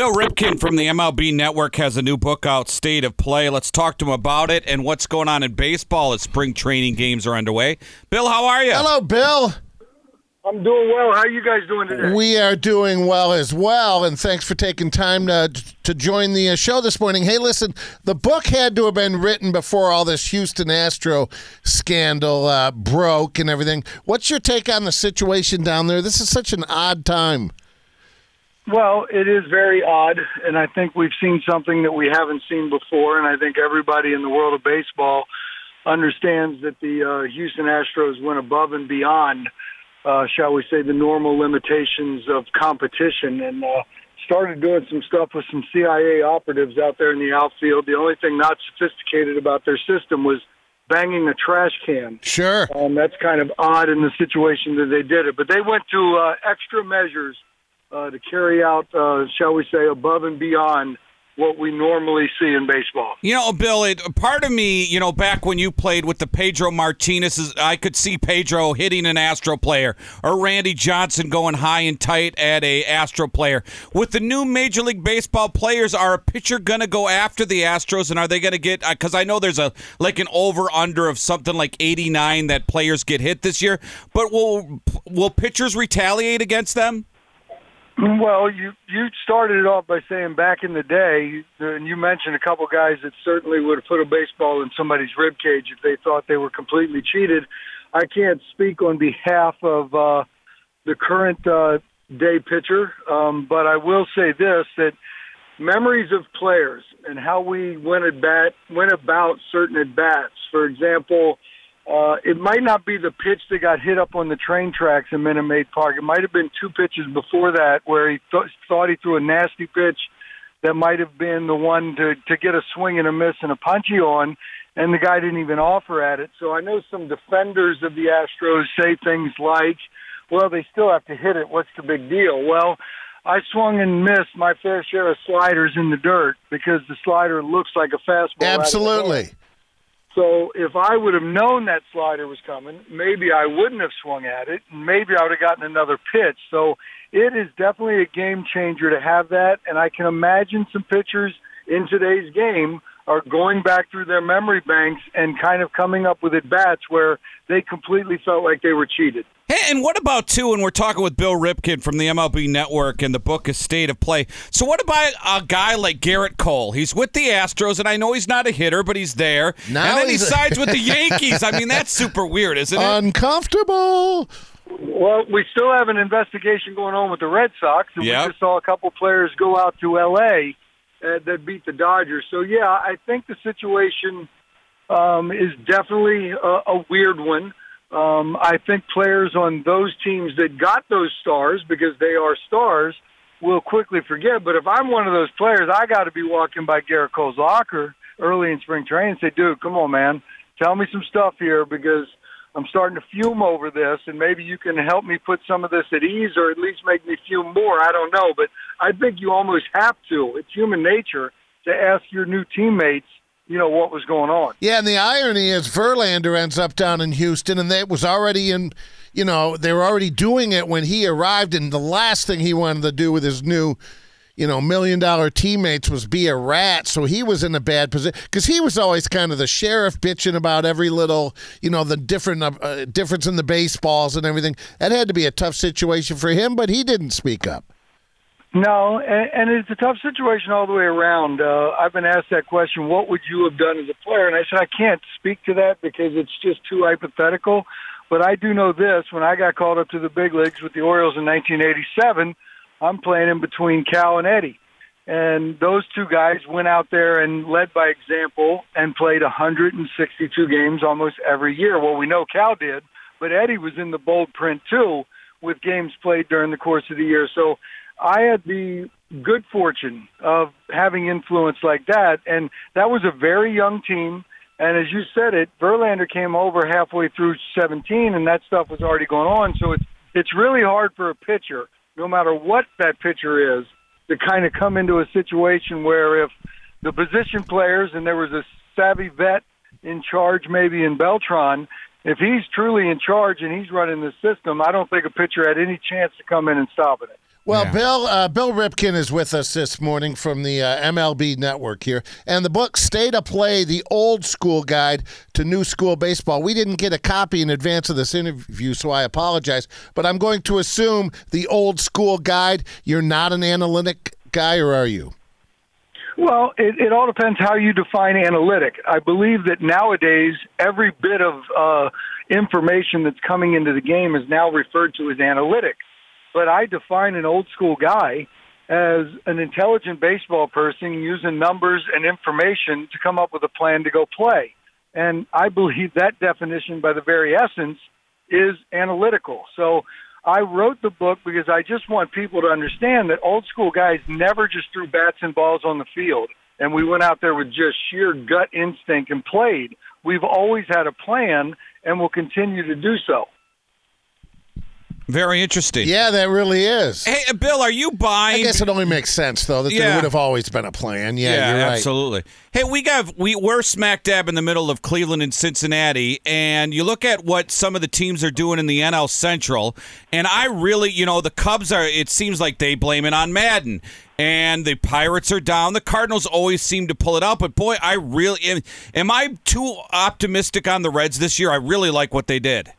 Bill Ripken from the MLB Network has a new book out, State of Play. Let's talk to him about it and what's going on in baseball as spring training games are underway. Bill, how are you? Hello, Bill. I'm doing well. How are you guys doing today? We are doing well as well, and thanks for taking time to, to join the uh, show this morning. Hey, listen, the book had to have been written before all this Houston Astro scandal uh, broke and everything. What's your take on the situation down there? This is such an odd time. Well, it is very odd, and I think we've seen something that we haven't seen before, and I think everybody in the world of baseball understands that the uh, Houston Astros went above and beyond uh, shall we say, the normal limitations of competition and uh, started doing some stuff with some CIA operatives out there in the outfield. The only thing not sophisticated about their system was banging a trash can. Sure. Um, that's kind of odd in the situation that they did it. But they went to uh, extra measures uh, to carry out, uh, shall we say, above and beyond what we normally see in baseball. You know, Bill, it, part of me, you know, back when you played with the Pedro Martinez, I could see Pedro hitting an Astro player or Randy Johnson going high and tight at a Astro player. With the new Major League Baseball players, are a pitcher going to go after the Astros and are they going to get, uh, I know there's a like an over under of something like 89 that players get hit this year, but will, will pitchers retaliate against them? Well, you you started it off by saying back in the day, and you mentioned a couple guys that certainly would have put a baseball in somebody's rib cage if they thought they were completely cheated. I can't speak on behalf of uh, the current uh, day pitcher, um, but I will say this: that memories of players and how we went at bat went about certain at bats. For example uh, it might not be the pitch that got hit up on the train tracks in Minute Maid Park. It might have been two pitches before that where he th- thought he threw a nasty pitch that might have been the one to to get a swing and a miss and a punchy on, and the guy didn't even offer at it. So I know some defenders of the Astros say things like, "Well, they still have to hit it. What's the big deal?" Well. I swung and missed my fair share of sliders in the dirt because the slider looks like a fastball. Absolutely. So if I would have known that slider was coming, maybe I wouldn't have swung at it. And maybe I would have gotten another pitch. So it is definitely a game changer to have that. And I can imagine some pitchers in today's game are going back through their memory banks and kind of coming up with at bats where they completely felt like they were cheated. Hey, and what about too? And we're talking with Bill Ripken from the MLB Network and the book is State of Play. So what about a guy like Gerrit Cole? He's with the Astros, and I know he's not a hitter, but he's there. Now and then he sides with the Yankees. I mean, that's super weird, isn't it? Uncomfortable. Well, we still have an investigation going on with the Red Sox, and Yep. we just saw a couple players go out to L.A. Uh, that beat the Dodgers. So yeah, I think the situation um, is definitely a, a weird one. Um, I think players on those teams that got those stars because they are stars will quickly forget. But if I'm one of those players, I got to be walking by Gerrit Cole's locker early in spring training and say, "Dude, come on, man, tell me some stuff here because." I'm starting to fume over this, and maybe you can help me put some of this at ease, or at least make me fume more. I don't know, but I think you almost have to. It's human nature to ask your new teammates, you know, what was going on. Yeah, and the irony is Verlander ends up down in Houston, and that was already in, you know, they were already doing it when he arrived, and the last thing he wanted to do with his new, you know, million dollar teammates was be a rat. So he was in a bad position because he was always kind of the sheriff bitching about every little, you know, the different uh, difference in the baseballs and everything. That had to be a tough situation for him, but he didn't speak up. No, and, and it's a tough situation all the way around. Uh, I've been asked that question, what would you have done as a player? And I said, I can't speak to that because it's just too hypothetical. But I do know this when I got called up to the big leagues with the Orioles in 1987, I'm playing in between Cal and Eddie. And those two guys went out there and led by example and played 162 games almost every year. Well, we know Cal did, but Eddie was in the bold print too with games played during the course of the year. So I had the good fortune of having influence like that. And that was a very young team. And as you said it, Verlander came over halfway through 17 and that stuff was already going on. So it's, it's really hard for a pitcher, no matter what that pitcher is, to kind of come into a situation where if the position players and there was a savvy vet in charge maybe in Beltran, if he's truly in charge and he's running the system, I don't think a pitcher had any chance to come in and stop it. Well, Yeah. Bill uh, Bill Ripken is with us this morning from the uh, MLB Network here, and the book "State of Play: The Old School Guide to New School Baseball." We didn't get a copy in advance of this interview, so I apologize. But I'm going to assume the old school guide. You're not an analytic guy, or are you? Well, it, it all depends how you define analytic. I believe that nowadays every bit of uh, information that's coming into the game is now referred to as analytic. But I define an old school guy as an intelligent baseball person using numbers and information to come up with a plan to go play. And I believe that definition, by the very essence, is analytical. So I wrote the book because I just want people to understand that old school guys never just threw bats and balls on the field and we went out there with just sheer gut instinct and played. We've always had a plan and will continue to do so. Very interesting. Yeah, that really is. Hey, uh, Bill, are you buying? I guess it only makes sense though that Yeah. there would have always been a plan. Yeah, you're right. absolutely. Hey, we got we we're smack dab in the middle of Cleveland and Cincinnati, and you look at what some of the teams are doing in the NL Central, and I really, you know, the Cubs are. It seems like they blame it on Maddon, and the Pirates are down. The Cardinals always seem to pull it out, but boy, I really am. Am I too optimistic on the Reds this year? I really like what they did.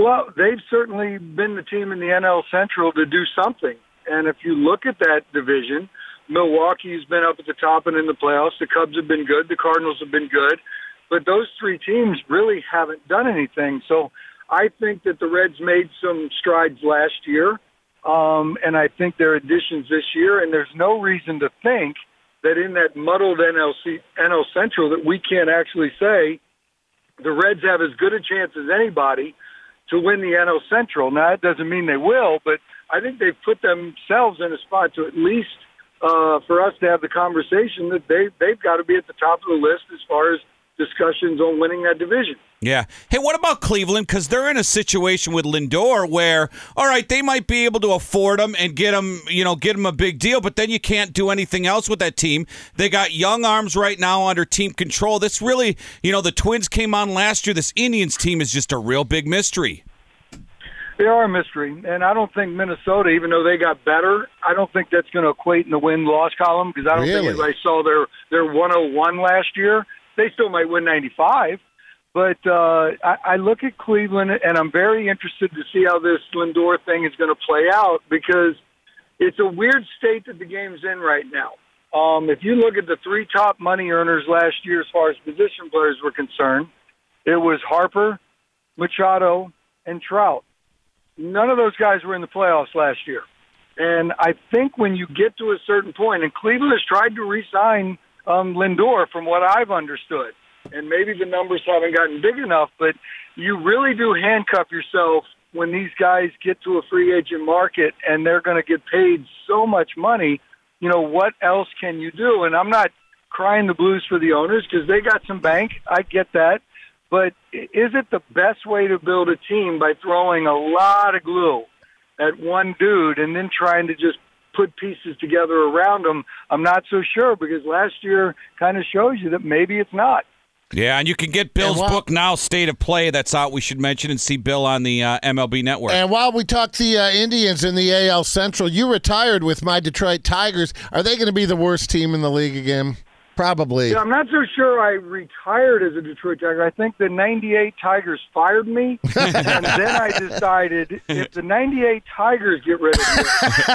Well, they've certainly been the team in the NL Central to do something. And if you look at that division, Milwaukee's been up at the top and in the playoffs. The Cubs have been good. The Cardinals have been good. But those three teams really haven't done anything. So I think that the Reds made some strides last year. Um, and I think their additions this year. And there's no reason to think that in that muddled NLC, NL Central that we can't actually say the Reds have as good a chance as anybody to win the NL Central. Now, that doesn't mean they will, but I think they've put themselves in a spot to at least uh, for us to have the conversation that they they've got to be at the top of the list as far as discussions on winning that division. Yeah. Hey, what about Cleveland? Because they're in a situation with Lindor where, all right, they might be able to afford him and get him, you know, get him a big deal, but then you can't do anything else with that team. They got young arms right now under team control. This really, you know, the Twins came on last year. This Indians team is just a real big mystery. They are a mystery, and I don't think Minnesota, even though they got better, I don't think that's going to equate in the win loss column because I don't Really? think anybody saw their their 101 last year. They still might win 95, but uh, I, I look at Cleveland, and I'm very interested to see how this Lindor thing is going to play out because it's a weird state that the game's in right now. Um, if you look at the three top money earners last year, as far as position players were concerned, it was Harper, Machado, and Trout. None of those guys were in the playoffs last year. And I think when you get to a certain point, and Cleveland has tried to re-sign um, Lindor, from what I've understood, and maybe the numbers haven't gotten big enough, but you really do handcuff yourself when these guys get to a free agent market and they're going to get paid so much money. You know, what else can you do? And I'm not crying the blues for the owners because they got some bank. I get that. But is it the best way to build a team by throwing a lot of glue at one dude and then trying to just put pieces together around him? I'm not so sure because last year kind of shows you that maybe it's not. Yeah, and you can get Bill's while- book now, State of Play. That's out. We should mention and see Bill on the uh, MLB Network. And while we talk the uh, Indians in the AL Central, you retired with my Detroit Tigers. Are they going to be the worst team in the league again? Probably. Yeah, I'm not so sure I retired as a Detroit Tiger. I think the 98 Tigers fired me. and then I decided if the 98 Tigers get rid of me,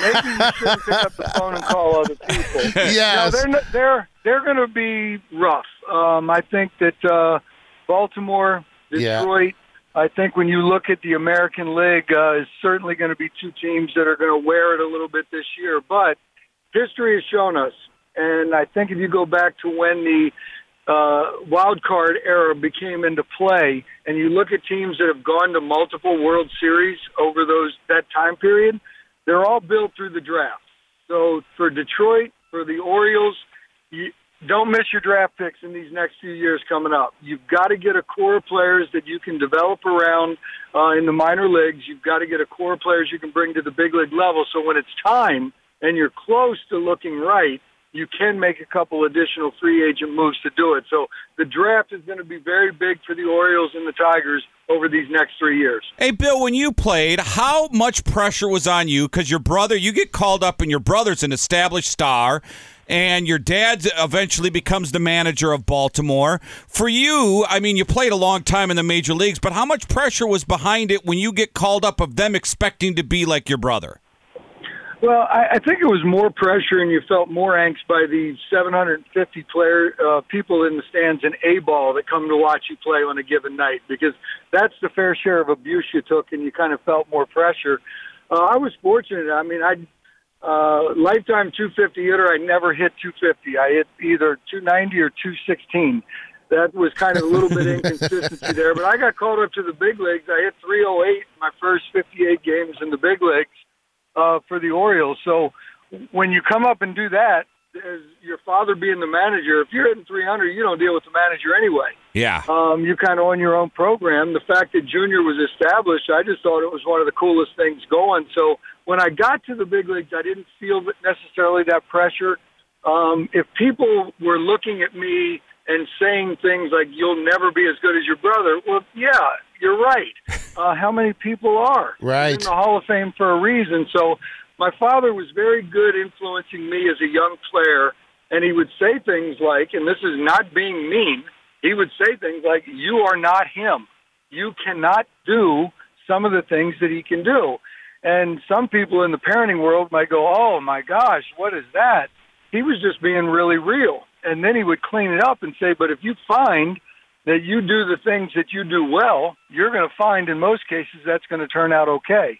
maybe you shouldn't pick up the phone and call other people. Yes. No, they're they're they're going to be rough. Um, I think that uh, Baltimore, Yeah. Detroit. I think when you look at the American League, uh, is certainly going to be two teams that are going to wear it a little bit this year. But history has shown us, and I think if you go back to when the uh, wild card era became into play, and you look at teams that have gone to multiple World Series over those that time period, they're all built through the draft. So for Detroit, for the Orioles, you don't miss your draft picks in these next few years coming up. You've got to get a core of players that you can develop around uh, in the minor leagues. You've got to get a core of players you can bring to the big league level. So when it's time and you're close to looking right, you can make a couple additional free agent moves to do it. So the draft is going to be very big for the Orioles and the Tigers over these next three years. Hey, Bill, when you played, how much pressure was on you? Because your brother, you get called up, and your brother's an established star, and your dad eventually becomes the manager of Baltimore. For you, I mean, you played a long time in the major leagues, but how much pressure was behind it when you get called up of them expecting to be like your brother? Well, I, I think it was more pressure, and you felt more angst by the 750 player uh, people in the stands in A ball that come to watch you play on a given night, because that's the fair share of abuse you took, and you kind of felt more pressure. Uh, I was fortunate. I mean, I uh, lifetime 250 hitter. I never hit 250. I hit either 290 or 216. That was kind of a little bit inconsistency there, but I got called up to the big leagues. I hit 308 my first 58 games in the big leagues uh, for the Orioles. So when you come up and do that, as your father being the manager, if you're hitting 300, you don't deal with the manager anyway. Yeah. Um, you kind of own your own program. The fact that Junior was established, I just thought it was one of the coolest things going. So when I got to the big leagues, I didn't feel necessarily that pressure. Um, if people were looking at me and saying things like "You'll never be as good as your brother," well, yeah, you're right. Uh, how many people are Right. in the Hall of Fame for a reason? So my father was very good influencing me as a young player, and he would say things like, and this is not being mean, he would say things like, You are not him. You cannot do some of the things that he can do. And some people in the parenting world might go, Oh my gosh, what is that? He was just being really real. And then he would clean it up and say, But if you find that you do the things that you do well, you're going to find in most cases that's going to turn out okay.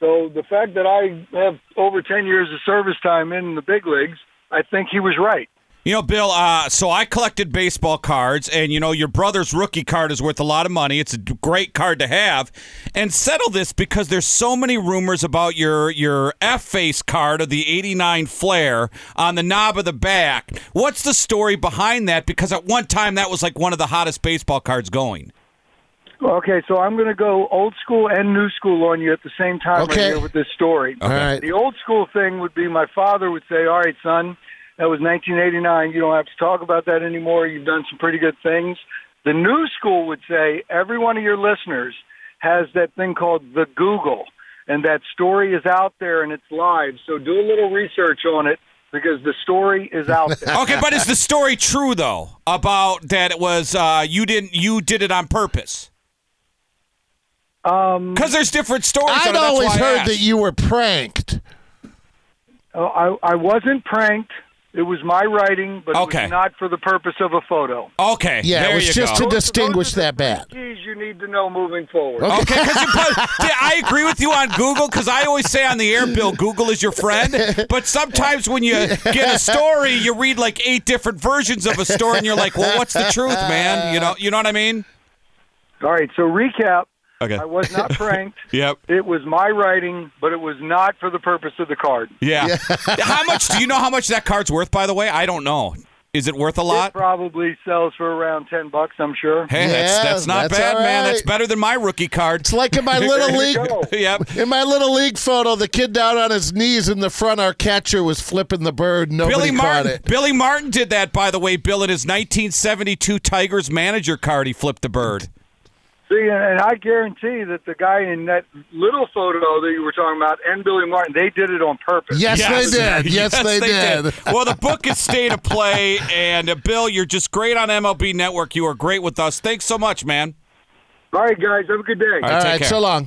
So the fact that I have over 10 years of service time in the big leagues, I think he was right. You know, Bill, uh, so I collected baseball cards, and you know, your brother's rookie card is worth a lot of money. It's a great card to have. And settle this because there's so many rumors about your your F face card of the 89 Fleer on the knob of the back. What's the story behind that? Because at one time that was like one of the hottest baseball cards going. Okay, so I'm going to go old school and new school on you at the same time right here with this story. All right. The old school thing would be my father would say, "All right, son, that was 1989. You don't have to talk about that anymore. You've done some pretty good things." The new school would say, "Every one of your listeners has that thing called the Google, and that story is out there and it's live. So do a little research on it because the story is out there." Okay, but is the story true though about that it was uh, you didn't you did it on purpose? Um, Because there's different stories. I'd always heard that you were pranked. Oh, I, I wasn't pranked. It was my writing, but it Okay. was not for the purpose of a photo. Okay, Yeah, there it was you just go. to distinguish Those are that bat. Keys you need to know moving forward. Okay. Okay, because you put. Yeah, I agree with you on Google because I always say on the air, Bill, Google is your friend. But sometimes when you get a story, you read like eight different versions of a story, and you're like, "Well, what's the truth, man?" You know, you know what I mean? All right, so recap. Okay. I was not pranked. Yep. It was my writing, but it was not for the purpose of the card. Yeah. how much do you know? How much that card's worth? By the way, I don't know. Is it worth a It lot? probably sells for around ten bucks, I'm sure. Hey, that's Yeah, that's not that's bad, all man. That's better than my rookie card. It's like in my little league. yep. In my little league photo, the kid down on his knees in the front, our catcher was flipping the bird. Nobody Billy caught Martin. it. Billy Martin did that, by the way. Bill in his 1972 Tigers manager card, he flipped the bird. See, and I guarantee that the guy in that little photo that you were talking about and Billy Martin, they did it on purpose. Yes, they did. Yes, they, did. well, the book is State of Play, and uh, Bill, you're just great on MLB Network. You are great with us. Thanks so much, man. All right, guys, have a good day. All All take care. so long.